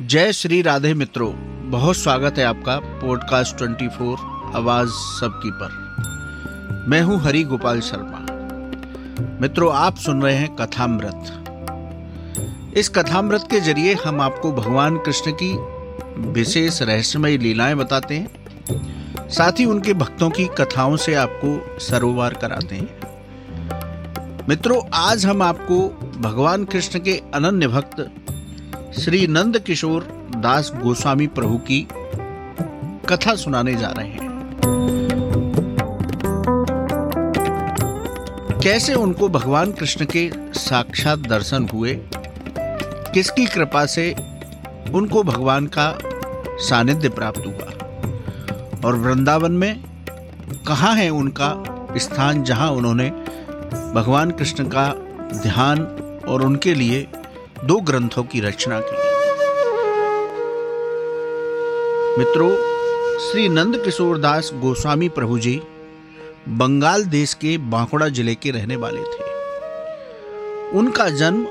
जय श्री राधे मित्रों, बहुत स्वागत है आपका पॉडकास्ट 24 आवाज़ सबकी पर। मैं हूँ हरि गोपाल शर्मा। मित्रों, आप सुन रहे हैं कथामृत। इस कथामृत के ज़रिए हम आपको भगवान कृष्ण की विशेष रहस्यमय लीलाएँ बताते हैं, साथ ही उनके भक्तों की कथाओं से आपको सरोवार कराते हैं। मित्रों, आज हम आपको भगवान कृष्ण के अनन्य भक्त श्री नंद किशोर दास गोस्वामी प्रभु की कथा सुनाने जा रहे हैं। कैसे उनको भगवान कृष्ण के साक्षात दर्शन हुए? किसकी कृपा से उनको भगवान का सानिध्य प्राप्त हुआ? और वृंदावन में कहाँ है उनका स्थान जहाँ उन्होंने भगवान कृष्ण का ध्यान और उनके लिए दो ग्रंथों की रचना की। मित्रों, श्री नंद किशोर दास गोस्वामी प्रभु जी बंगाल देश के बांकुड़ा ज़िले के रहने वाले थे। उनका जन्म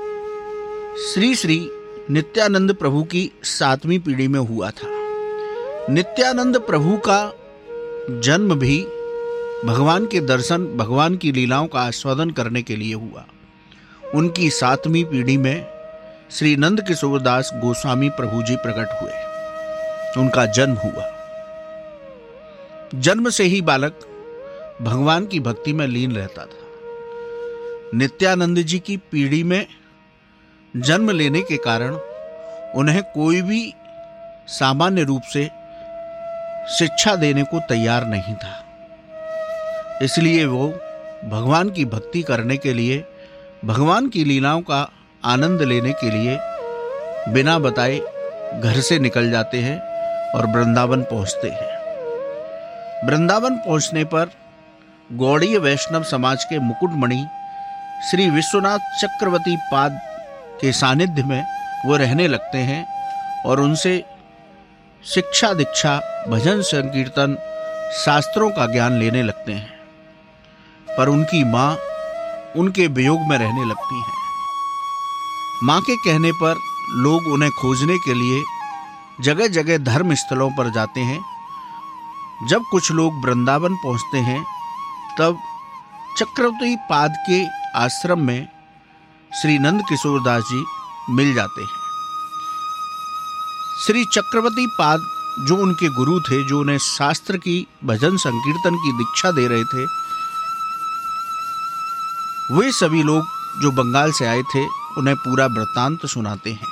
श्री श्री नित्यानंद प्रभु की सातवीं पीढ़ी में हुआ था। नित्यानंद प्रभु का जन्म भी भगवान के दर्शन, भगवान की लीलाओं का आस्वादन करने के लिए हुआ। उनकी सातवीं पीढ़ी में श्री नंद किशोर दास गोस्वामी प्रभु जी प्रकट हुए। उनका जन्म हुआ। जन्म से ही बालक भगवान की भक्ति में लीन रहता था। नित्यानंद जी की पीढ़ी में जन्म लेने के कारण उन्हें कोई भी सामान्य रूप से शिक्षा देने को तैयार नहीं था। इसलिए वो भगवान की भक्ति करने के लिए भगवान की लीलाओं का आनंद लेने के लिए बिना बताए घर से निकल जाते हैं और वृंदावन पहुँचते हैं। वृंदावन पहुँचने पर गौड़ीय वैष्णव समाज के मुकुटमणि श्री विश्वनाथ चक्रवर्ती पाद के सानिध्य में वो रहने लगते हैं और उनसे शिक्षा दीक्षा, भजन संकीर्तन, शास्त्रों का ज्ञान लेने लगते हैं। पर उनकी माँ उनके वियोग में रहने लगती हैं। माँ के कहने पर लोग उन्हें खोजने के लिए जगह जगह धर्म स्थलों पर जाते हैं। जब कुछ लोग वृंदावन पहुँचते हैं, तब चक्रवर्ती पाद के आश्रम में श्री नंद किशोर दास जी मिल जाते हैं। श्री चक्रवर्ती पाद जो उनके गुरु थे, जो उन्हें शास्त्र की, भजन संकीर्तन की दीक्षा दे रहे थे, वे सभी लोग जो बंगाल से आए थे उन्हें पूरा वृत्तांत सुनाते हैं।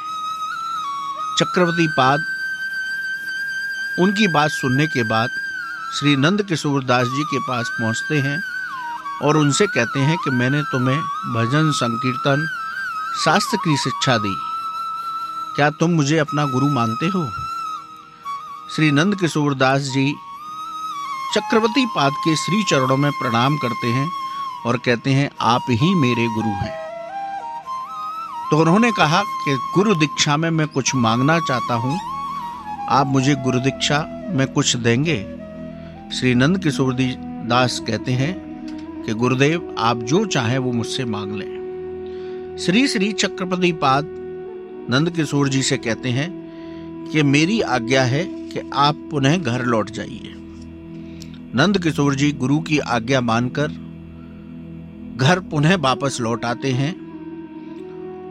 चक्रवर्ती पाद, उनकी बात सुनने के बाद श्री नंद किशोर दास जी के पास पहुँचते हैं और उनसे कहते हैं कि मैंने तुम्हें भजन, संकीर्तन, शास्त्र की शिक्षा दी। क्या तुम मुझे अपना गुरु मानते हो? श्री नंद किशोर दास जी चक्रवर्ती पाद के श्री चरणों में प्रणाम करते हैं और कहते हैं, आप ही मेरे गुरु हैं। तो उन्होंने कहा कि गुरु दीक्षा में मैं कुछ मांगना चाहता हूँ। आप मुझे गुरु दीक्षा में कुछ देंगे? श्री नंद किशोर दास कहते हैं कि, गुरुदेव, आप जो चाहें वो मुझसे मांग लें। श्री श्री चक्रपति पाद नंद किशोर जी से कहते हैं कि, मेरी आज्ञा है कि आप पुनः घर लौट जाइए। नंद किशोर जी गुरु की आज्ञा मानकर घर पुनः वापस लौट आते हैं।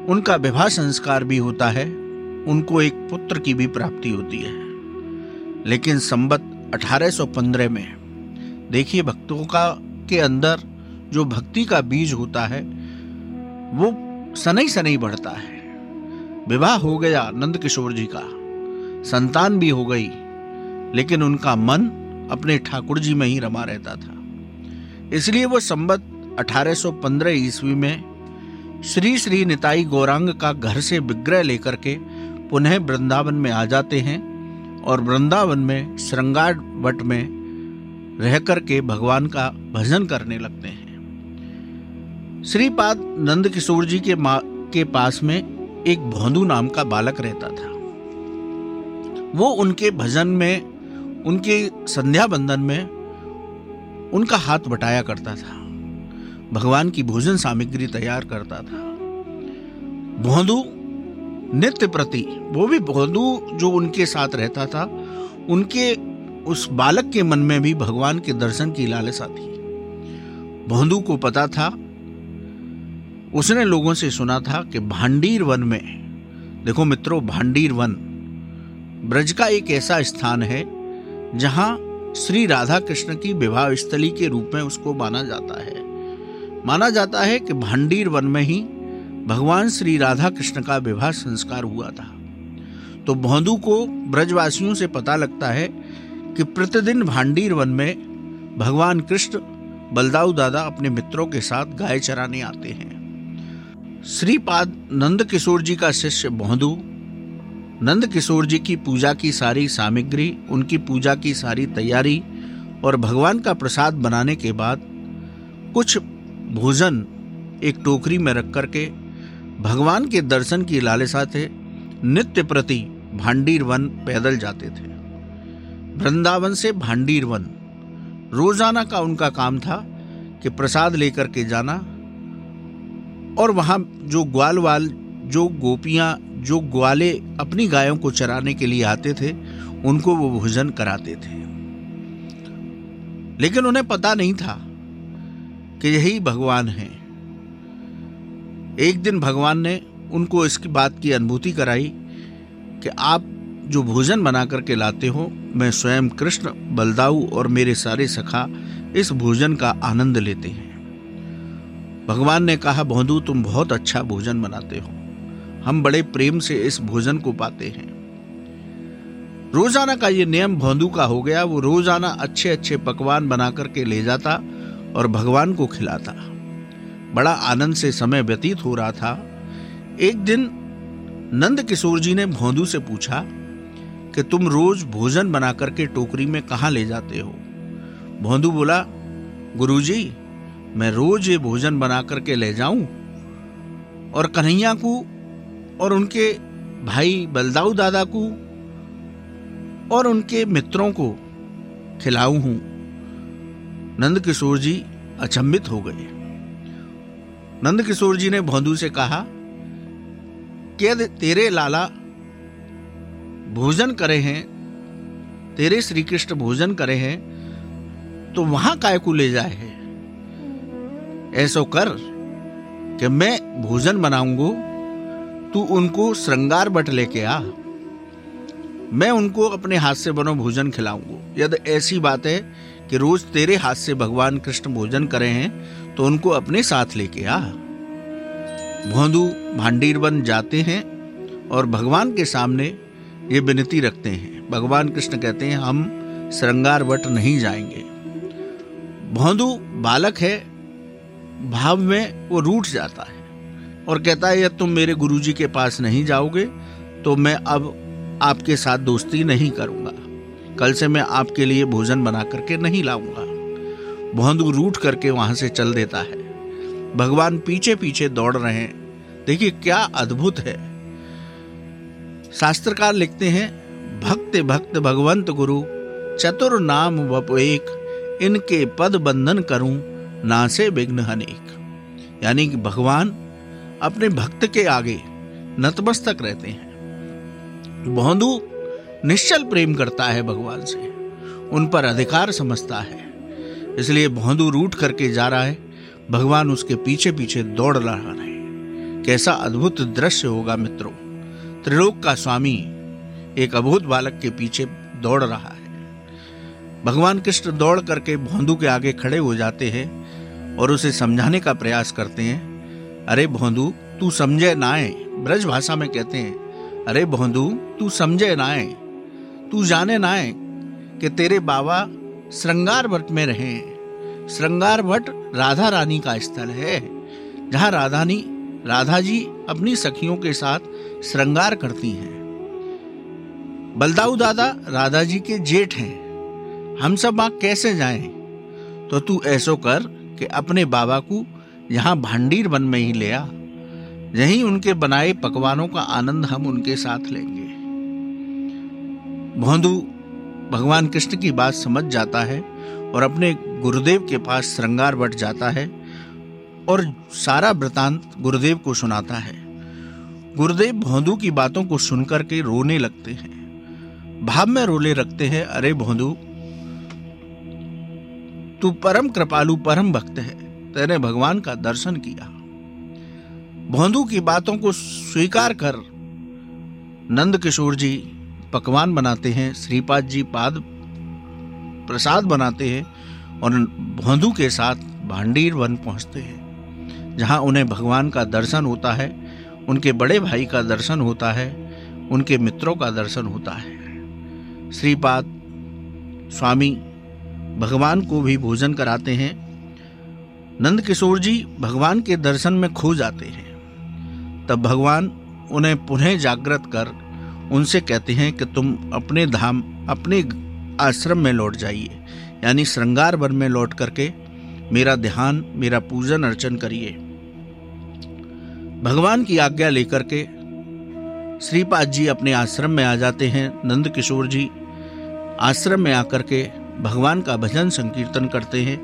उनका विवाह संस्कार भी होता है, उनको एक पुत्र की भी प्राप्ति होती है। लेकिन संबत 1815 में, देखिए भक्तों का, के अंदर जो भक्ति का बीज होता है, वो सनई सनई बढ़ता है। विवाह हो गया नंद किशोर जी का, संतान भी हो गई, लेकिन उनका मन अपने ठाकुर जी में ही रमा रहता था। इसलिए वो संबत 1815 ईस्वी में श्री श्री निताई गौरांग का घर से विग्रह लेकर के पुनः वृंदावन में आ जाते हैं और वृंदावन में श्रृंगार वट में रह करके भगवान का भजन करने लगते हैं। श्रीपाद नंद किशोर जी के माँ के पास में एक भोंदू नाम का बालक रहता था। वो उनके भजन में, उनके संध्या बंदन में उनका हाथ बटाया करता था। भगवान की भोजन सामग्री तैयार करता था। भोंदू नित्य प्रति, वो भी भोंदू जो उनके साथ रहता था, उनके उस बालक के मन में भी भगवान के दर्शन की लालसा थी। भोंदू को पता था, उसने लोगों से सुना था कि भांडीर वन में, देखो मित्रों, भांडीर वन, ब्रज का एक ऐसा स्थान है, जहाँ श्री राधा कृष्ण की विवाह स्थली के रूप में उसको माना जाता है। माना जाता है कि भांडीर वन में ही भगवान श्री राधा कृष्ण का विवाह संस्कार हुआ था। तो भौंदू को ब्रजवासियों से पता लगता है कि प्रतिदिन भांडीर वन में भगवान कृष्ण, बलदाऊ दादा अपने मित्रों के साथ गाय चराने आते हैं। श्रीपाद नंद किशोर जी का शिष्य भौंदू नंद किशोर जी की पूजा की सारी सामग्री, उनकी पूजा की सारी तैयारी और भगवान का प्रसाद बनाने के बाद कुछ भोजन एक टोकरी में रख करके भगवान के दर्शन की लालसा थे नित्य प्रति भांडीर वन पैदल जाते थे। वृंदावन से भांडीर वन रोज़ाना का उनका काम था कि प्रसाद लेकर के जाना और वहाँ जो ग्वाल वाल, जो गोपियाँ, जो ग्वाले अपनी गायों को चराने के लिए आते थे, उनको वो भोजन कराते थे। लेकिन उन्हें पता नहीं था कि यही भगवान है। एक दिन भगवान ने उनको इसकी बात की अनुभूति कराई कि आप जो भोजन बना करके लाते हो, मैं स्वयं कृष्ण, बलदाऊ और मेरे सारे सखा इस भोजन का आनंद लेते हैं। भगवान ने कहा भोंदू तुम बहुत अच्छा भोजन बनाते हो। हम बड़े प्रेम से इस भोजन को पाते हैं। रोज़ाना का ये नियम भोंदू का हो गया। वो रोज़ाना अच्छे अच्छे पकवान बना करके ले जाता और भगवान को खिलाता। बड़ा आनंद से समय व्यतीत हो रहा था। एक दिन नंद किशोर जी ने भोंदू से पूछा कि तुम रोज भोजन बना करके टोकरी में कहा ले जाते हो? भोंदू बोला, गुरुजी, मैं रोज ये भोजन बना करके ले जाऊँ और कन्हैया को और उनके भाई बलदाऊ दादा को और उनके मित्रों को खिलाऊ हूँ। नंद किशोर जी अचंभित हो गए। नंदकिशोर जी ने भोंदू से कहा कि तेरे लाला भोजन करे हैं? तेरे श्री कृष्ण भोजन करे हैं? तो वहाँ काय को ले जाए है। ऐसो कर कि मैं भोजन बनाऊंगो, तू उनको श्रृंगार बट लेके आ। मैं उनको अपने हाथ से बनो भोजन खिलाऊँगा। यदि ऐसी बात है कि रोज तेरे हाथ से भगवान कृष्ण भोजन करे हैं तो उनको अपने साथ लेके आ। भोंदू भांडीर बन जाते हैं और भगवान के सामने ये विनती रखते हैं। भगवान कृष्ण कहते हैं, हम श्रृंगार वट नहीं जाएँगे। भोंदू बालक है, भाव में वो रूठ जाता है और कहता है यदि तुम मेरे गुरुजी के पास नहीं जाओगे तो मैं अब आपके साथ दोस्ती नहीं करूँगा। कल से मैं आपके लिए भोजन बना करके नहीं लाऊँगा। भोंदू रूठ करके वहाँ से चल देता है। भगवान पीछे पीछे दौड़ रहे हैं। देखिए, क्या अद्भुत है। शास्त्रकार लिखते हैं भक्त भक्त भगवंत गुरु, चतुर नाम वप एक, इनके पद बंधन करूँ ना से विघ्न अनेक। यानी कि भगवान अपने भक्त के आगे नतमस्तक रहते हैं। भोंदू निश्चल प्रेम करता है भगवान से। उन पर अधिकार समझता है। इसलिए भोंदू रूट करके जा रहा है। भगवान उसके पीछे पीछे दौड़ रहा है। कैसा अद्भुत दृश्य होगा मित्रों। त्रिलोक का स्वामी एक अभूत बालक के पीछे दौड़ रहा है। भगवान कृष्ण दौड़ करके भोंदू के आगे खड़े हो जाते हैं और उसे समझाने का प्रयास करते हैं। अरे भोंदू, तू समझे नाए ब्रज भाषा में कहते हैं, अरे भोंदू, तू समझे नाए तू जाने नाए कि तेरे बाबा श्रृंगार भट्ट में रहे श्रृंगार भट्ट राधा रानी का स्थल है, जहाँ राधानी राधा जी अपनी सखियों के साथ श्रृंगार करती हैं। बलदाऊ दादा राधा जी के जेठ हैं। हम सब वहाँ कैसे जाएँ? तो तू ऐसो कर कि अपने बाबा को यहाँ भांडीर वन में ही ले आ। यहीं उनके बनाए पकवानों का आनंद हम उनके साथ लेंगे। भोंदू भगवान कृष्ण की बात समझ जाता है और अपने गुरुदेव के पास श्रृंगार बट जाता है और सारा वृतांत गुरुदेव को सुनाता है। गुरुदेव भोंदू की बातों को सुनकर के रोने लगते हैं। भाव में रोले रखते हैं, अरे भोंदू तू परम कृपालु, परम भक्त है। तेने भगवान का दर्शन किया। भोंदू की बातों को स्वीकार कर। नंद किशोर जी पकवान बनाते हैं, श्रीपाद जी पाद प्रसाद बनाते हैं और भोंदू के साथ भांडीर वन पहुँचते हैं, जहाँ उन्हें भगवान का दर्शन होता है, उनके बड़े भाई का दर्शन होता है, उनके मित्रों का दर्शन होता है। श्रीपाद स्वामी भगवान को भी भोजन कराते हैं। नंद किशोर जी भगवान के दर्शन में खो जाते हैं। तब भगवान उन्हें पुनः जागृत कर उनसे कहते हैं कि तुम अपने धाम, अपने आश्रम में लौट जाइए। यानी श्रृंगार वन में लौट करके मेरा ध्यान, मेरा पूजन, अर्चन करिए। भगवान की आज्ञा लेकर के श्रीपाद जी अपने आश्रम में आ जाते हैं। नंद किशोर जी आश्रम में आकर के भगवान का भजन संकीर्तन करते हैं।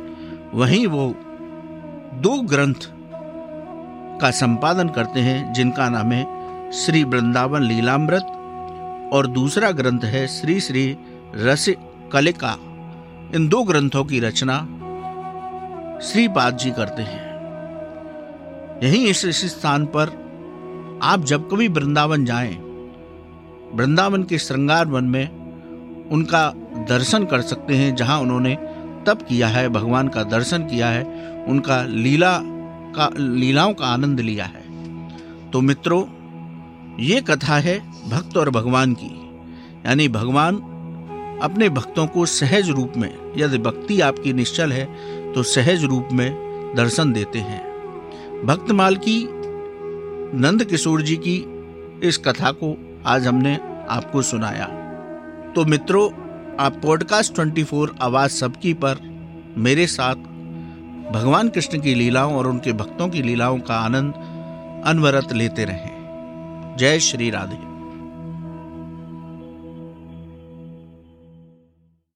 वहीं वो दो ग्रंथ का संपादन करते हैं, जिनका नाम है श्री वृंदावन लीलामृत और दूसरा ग्रंथ है श्री श्री रस कलिका। इन दो ग्रंथों की रचना श्रीपाद जी करते हैं। यहीं इस स्थान पर आप जब कभी वृंदावन जाएँ, वृंदावन के श्रृंगार वन में उनका दर्शन कर सकते हैं, जहाँ उन्होंने तप किया है, भगवान का दर्शन किया है, उनका लीला का, लीलाओं का आनंद लिया है। तो मित्रों, ये कथा है भक्त और भगवान की। यानी भगवान अपने भक्तों को सहज रूप में, यदि भक्ति आपकी निश्चल है तो सहज रूप में दर्शन देते हैं। भक्तमाल की नंद किशोर जी की इस कथा को आज हमने आपको सुनाया। तो मित्रों, आप पॉडकास्ट 24 आवाज़ सबकी पर मेरे साथ भगवान कृष्ण की लीलाओं और उनके भक्तों की लीलाओं का आनंद अनवरत लेते रहें। जय श्री राधे।